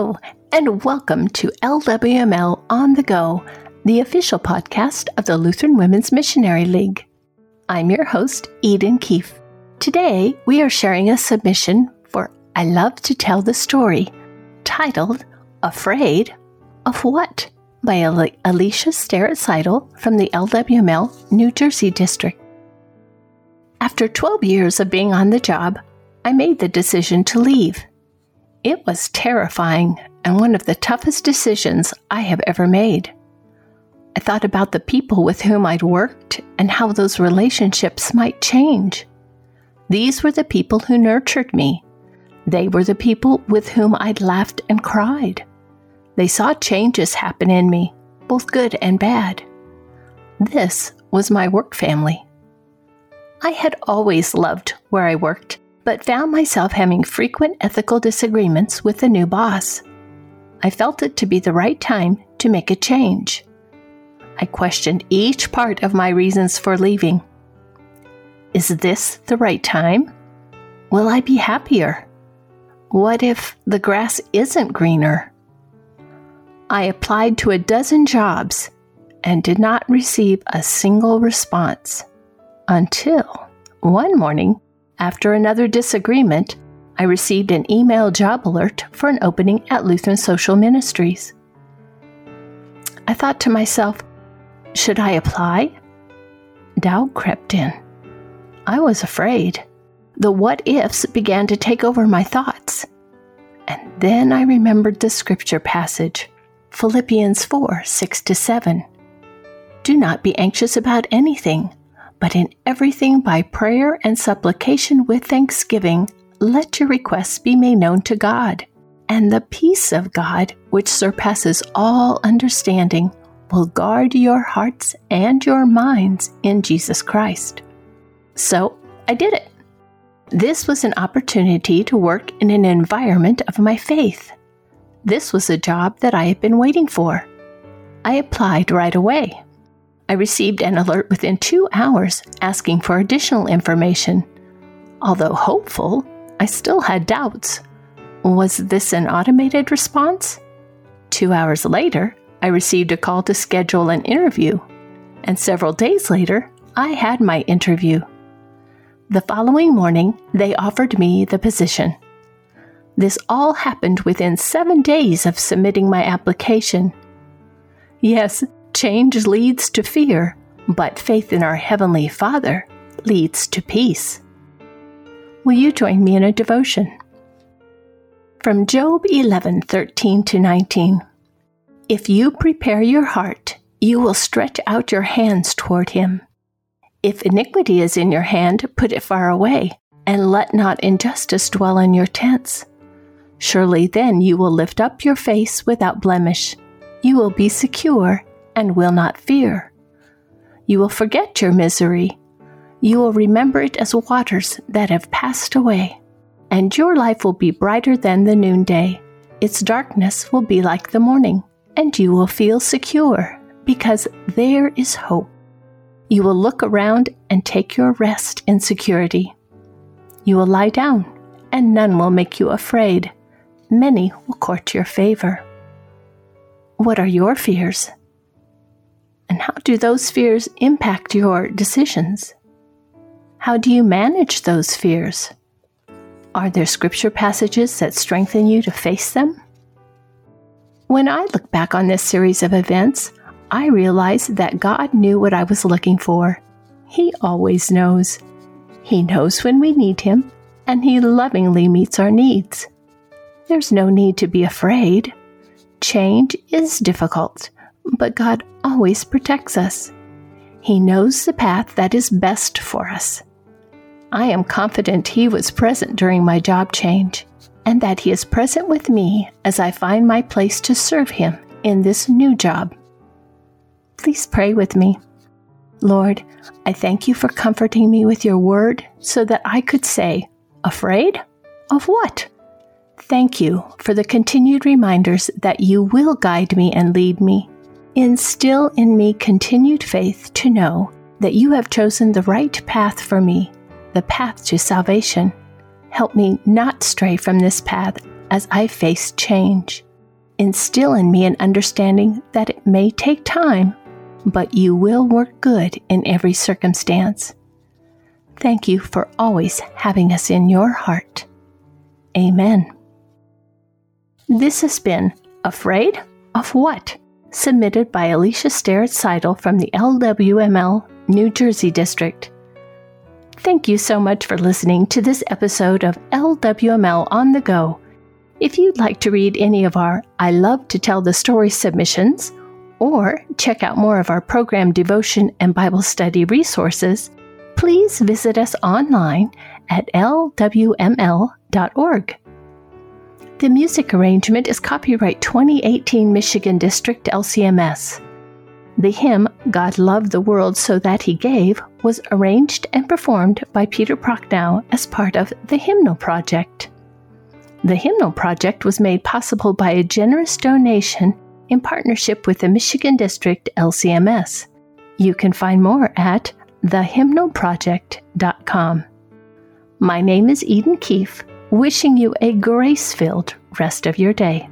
Hello, and welcome to LWML On the Go, the official podcast of the Lutheran Women's Missionary League. I'm your host, Eden Keefe. Today, we are sharing a submission for I Love to Tell the Story, titled Afraid of What? by Alicia Starrett Seidel from the LWML New Jersey District. After 12 years of being on the job, I made the decision to leave. It was terrifying and one of the toughest decisions I have ever made. I thought about the people with whom I'd worked and how those relationships might change. These were the people who nurtured me. They were the people with whom I'd laughed and cried. They saw changes happen in me, both good and bad. This was my work family. I had always loved where I worked but found myself having frequent ethical disagreements with the new boss. I felt it to be the right time to make a change. I questioned each part of my reasons for leaving. Is this the right time? Will I be happier? What if the grass isn't greener? I applied to a dozen jobs and did not receive a single response until one morning after another disagreement, I received an email job alert for an opening at Lutheran Social Ministries. I thought to myself, should I apply? Doubt crept in. I was afraid. The what ifs began to take over my thoughts. And then I remembered the scripture passage, Philippians 4 6 7. Do not be anxious about anything but in everything by prayer and supplication with thanksgiving, let your requests be made known to God. And the peace of God, which surpasses all understanding, will guard your hearts and your minds in Jesus Christ. So I did it. This was an opportunity to work in an environment of my faith. This was a job that I had been waiting for. I applied right away. I received an alert within two hours asking for additional information. Although hopeful, I still had doubts. Was this an automated response? Two hours later, I received a call to schedule an interview, and several days later, I had my interview. The following morning, they offered me the position. This all happened within seven days of submitting my application. Yes, Change leads to fear, but faith in our Heavenly Father leads to peace. Will you join me in a devotion? From Job 11 13 to 19. If you prepare your heart, you will stretch out your hands toward him. If iniquity is in your hand, put it far away, and let not injustice dwell in your tents. Surely then you will lift up your face without blemish. You will be secure and will not fear. You will forget your misery. You will remember it as waters that have passed away, and your life will be brighter than the noonday. Its darkness will be like the morning, and you will feel secure because there is hope. You will look around and take your rest in security. You will lie down, and none will make you afraid. Many will court your favor. What are your fears? And how do those fears impact your decisions? How do you manage those fears? Are there scripture passages that strengthen you to face them? When I look back on this series of events, I realize that God knew what I was looking for. He always knows. He knows when we need Him, and He lovingly meets our needs. There's no need to be afraid. Change is difficult, but God always protects us. He knows the path that is best for us. I am confident He was present during my job change, and that He is present with me as I find my place to serve Him in this new job. Please pray with me. Lord, I thank you for comforting me with your word so that I could say, Afraid? Of what? Thank you for the continued reminders that you will guide me and lead me Instill in me continued faith to know that you have chosen the right path for me, the path to salvation. Help me not stray from this path as I face change. instill in me an understanding that it may take time, but you will work good in every circumstance. Thank you for always having us in your heart. Amen. This has been Afraid of What? Submitted by Alicia Starrett Seidel from the LWML New Jersey District. Thank you so much for listening to this episode of LWML on the Go. If you'd like to read any of our I Love to Tell the Story submissions, or check out more of our program devotion and Bible study resources, please visit us online at lwml.org. The music arrangement is copyright 2018 Michigan District LCMS. The hymn, God Loved the World So That He Gave, was arranged and performed by Peter Prochnow as part of the Hymnal Project. The Hymnal Project was made possible by a generous donation in partnership with the Michigan District LCMS. You can find more at thehymnalproject.com. My name is Eden Keefe wishing you a grace filled rest of your day.